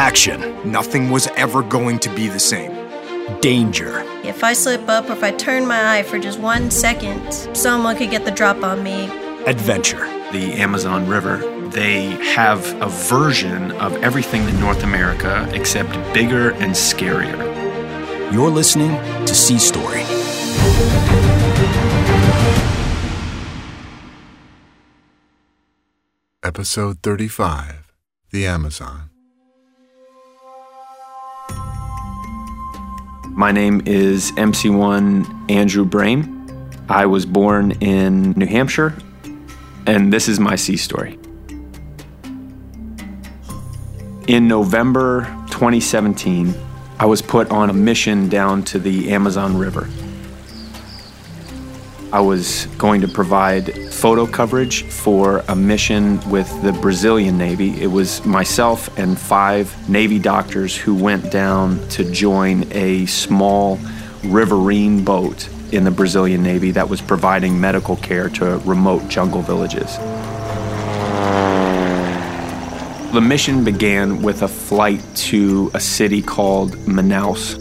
Action. Nothing was ever going to be the same. Danger. If I slip up or if I turn my eye for just one second, someone could get the drop on me. Adventure. The Amazon River, they have a version of everything in North America except bigger and scarier. You're listening to Sea Story. Episode 35 The Amazon. My name is MC1 Andrew Brame. I was born in New Hampshire, and this is my sea story. In November 2017, I was put on a mission down to the Amazon River. I was going to provide photo coverage for a mission with the Brazilian Navy. It was myself and five Navy doctors who went down to join a small riverine boat in the Brazilian Navy that was providing medical care to remote jungle villages. The mission began with a flight to a city called Manaus.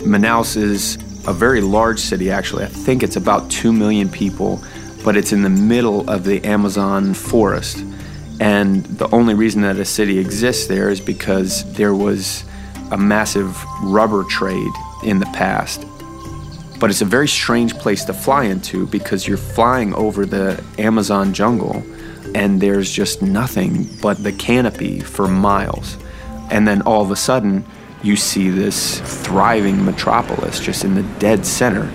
Manaus is a very large city, actually. I think it's about 2 million people, but it's in the middle of the Amazon forest. And the only reason that a city exists there is because there was a massive rubber trade in the past. But it's a very strange place to fly into because you're flying over the Amazon jungle and there's just nothing but the canopy for miles. And then all of a sudden, you see this thriving metropolis just in the dead center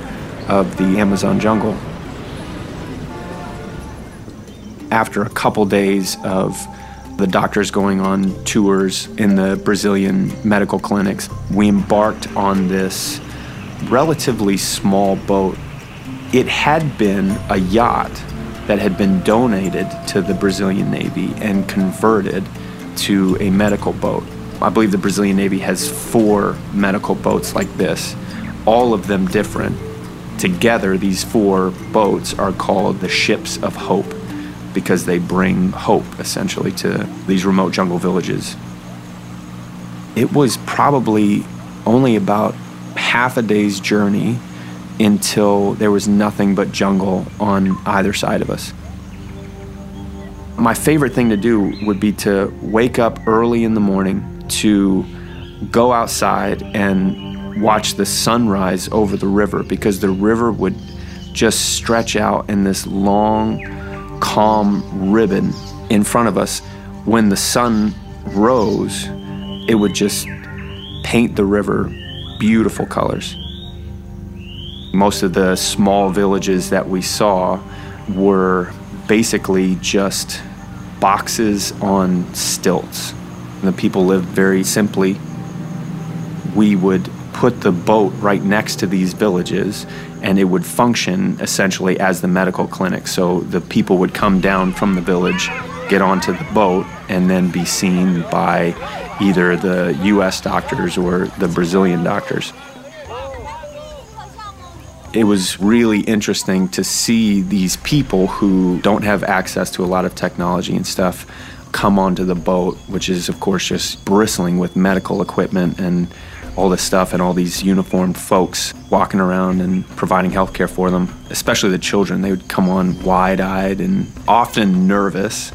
of the Amazon jungle. After a couple days of the doctors going on tours in the Brazilian medical clinics, we embarked on this relatively small boat. It had been a yacht that had been donated to the Brazilian Navy and converted to a medical boat. I believe the Brazilian Navy has four medical boats like this, all of them different. Together, these four boats are called the Ships of Hope because they bring hope essentially to these remote jungle villages. It was probably only about half a day's journey until there was nothing but jungle on either side of us. My favorite thing to do would be to wake up early in the morning to go outside and watch the sunrise over the river because the river would just stretch out in this long, calm ribbon in front of us. When the sun rose, it would just paint the river beautiful colors. Most of the small villages that we saw were basically just boxes on stilts. And The people lived very simply. We would put the boat right next to these villages and it would function essentially as the medical clinic. So the people would come down from the village, get onto the boat, and then be seen by either the US doctors or the Brazilian doctors. It was really interesting to see these people who don't have access to a lot of technology and stuff come onto the boat, which is, of course, just bristling with medical equipment and all this stuff, and all these uniformed folks walking around and providing health care for them, especially the children. They would come on wide eyed and often nervous,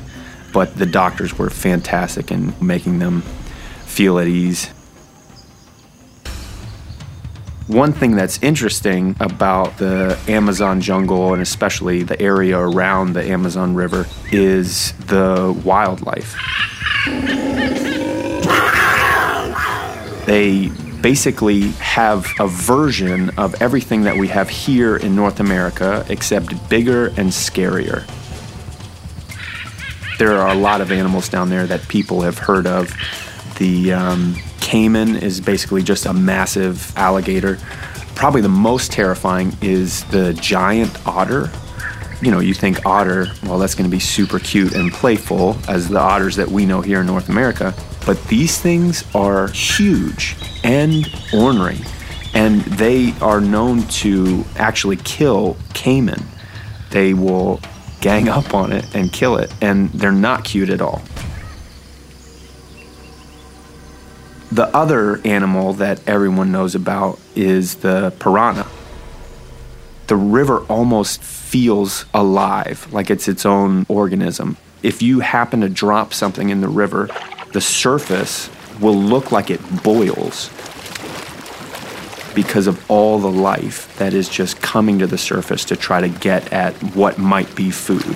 but the doctors were fantastic in making them feel at ease. One thing that's interesting about the Amazon jungle and especially the area around the Amazon River is the wildlife. They basically have a version of everything that we have here in North America, except bigger and scarier. There are a lot of animals down there that people have heard of. The um, caiman is basically just a massive alligator. Probably the most terrifying is the giant otter. You know, you think otter, well, that's going to be super cute and playful as the otters that we know here in North America. But these things are huge and ornery, and they are known to actually kill caiman. They will gang up on it and kill it, and they're not cute at all. The other animal that everyone knows about is the piranha. The river almost feels alive, like it's its own organism. If you happen to drop something in the river, the surface will look like it boils because of all the life that is just coming to the surface to try to get at what might be food.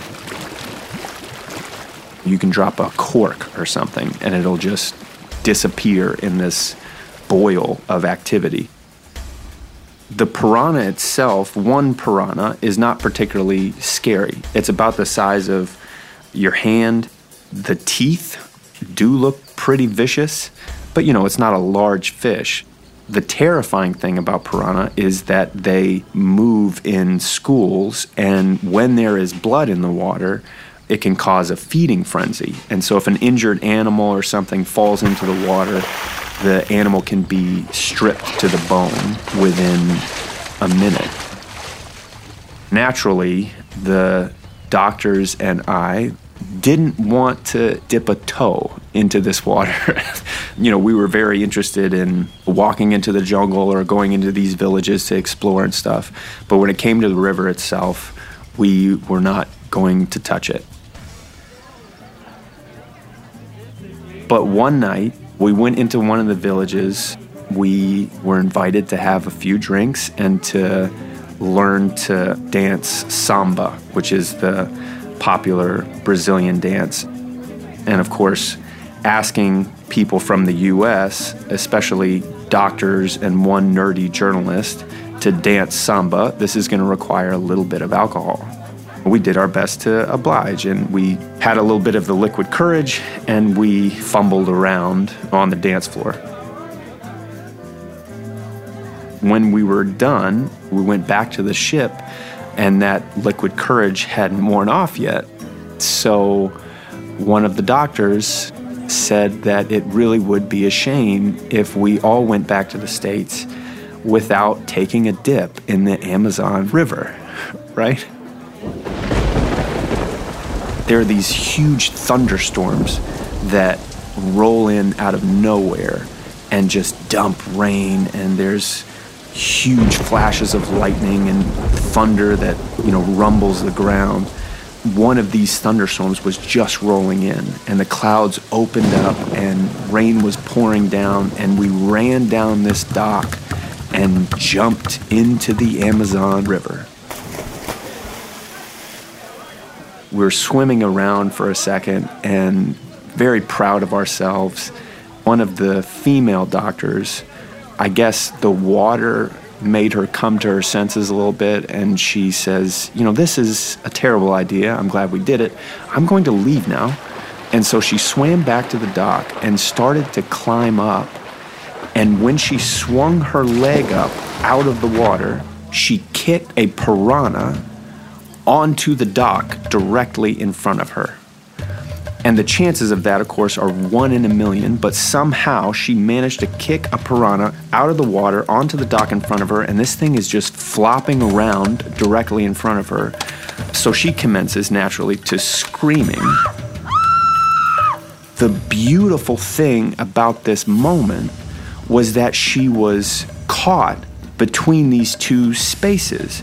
You can drop a cork or something and it'll just disappear in this boil of activity. The piranha itself, one piranha, is not particularly scary. It's about the size of your hand. The teeth do look pretty vicious, but you know, it's not a large fish. The terrifying thing about piranha is that they move in schools, and when there is blood in the water, it can cause a feeding frenzy. And so, if an injured animal or something falls into the water, the animal can be stripped to the bone within a minute. Naturally, the doctors and I didn't want to dip a toe into this water. you know, we were very interested in walking into the jungle or going into these villages to explore and stuff. But when it came to the river itself, we were not going to touch it. But one night, we went into one of the villages. We were invited to have a few drinks and to learn to dance samba, which is the popular Brazilian dance. And of course, asking people from the US, especially doctors and one nerdy journalist, to dance samba, this is going to require a little bit of alcohol. We did our best to oblige, and we had a little bit of the liquid courage, and we fumbled around on the dance floor. When we were done, we went back to the ship, and that liquid courage hadn't worn off yet. So, one of the doctors said that it really would be a shame if we all went back to the States without taking a dip in the Amazon River, right? There are these huge thunderstorms that roll in out of nowhere and just dump rain, and there's huge flashes of lightning and thunder that, you know, rumbles the ground. One of these thunderstorms was just rolling in, and the clouds opened up, and rain was pouring down, and we ran down this dock and jumped into the Amazon River. We were swimming around for a second and very proud of ourselves. One of the female doctors, I guess the water made her come to her senses a little bit, and she says, You know, this is a terrible idea. I'm glad we did it. I'm going to leave now. And so she swam back to the dock and started to climb up. And when she swung her leg up out of the water, she kicked a piranha onto the dock directly in front of her. And the chances of that, of course, are one in a million, but somehow she managed to kick a piranha out of the water onto the dock in front of her, and this thing is just flopping around directly in front of her. So she commences naturally to screaming. The beautiful thing about this moment was that she was caught between these two spaces.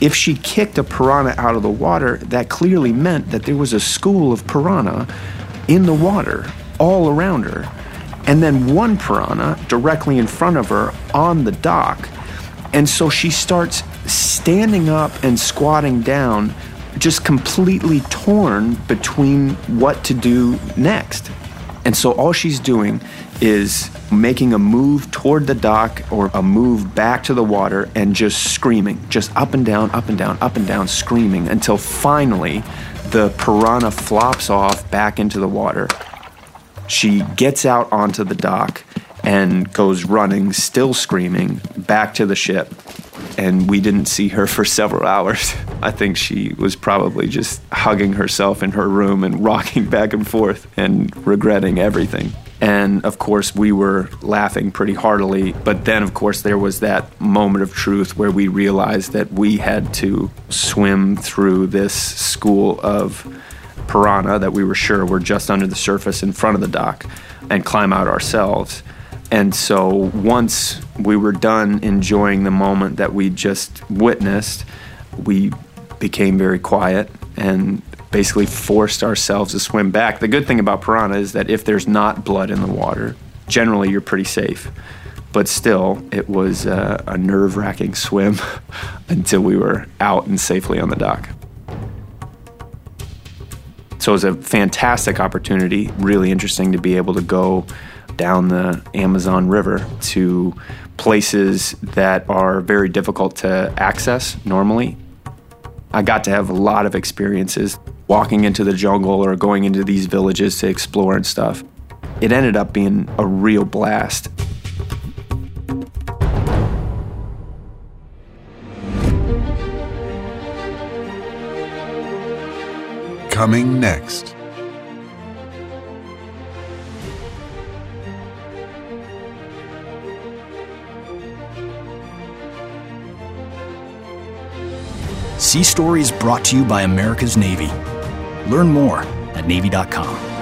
If she kicked a piranha out of the water, that clearly meant that there was a school of piranha in the water all around her. And then one piranha directly in front of her on the dock. And so she starts standing up and squatting down, just completely torn between what to do next. And so all she's doing is making a move toward the dock or a move back to the water and just screaming, just up and down, up and down, up and down, screaming until finally the piranha flops off back into the water. She gets out onto the dock and goes running, still screaming, back to the ship. And we didn't see her for several hours. I think she was probably just hugging herself in her room and rocking back and forth and regretting everything. And of course, we were laughing pretty heartily. But then, of course, there was that moment of truth where we realized that we had to swim through this school of piranha that we were sure were just under the surface in front of the dock and climb out ourselves. And so once we were done enjoying the moment that we just witnessed, we became very quiet and basically forced ourselves to swim back. The good thing about piranha is that if there's not blood in the water, generally you're pretty safe. But still, it was uh, a nerve wracking swim until we were out and safely on the dock. So it was a fantastic opportunity, really interesting to be able to go down the Amazon River to places that are very difficult to access normally. I got to have a lot of experiences walking into the jungle or going into these villages to explore and stuff. It ended up being a real blast. Coming next. Sea Story is brought to you by America's Navy. Learn more at Navy.com.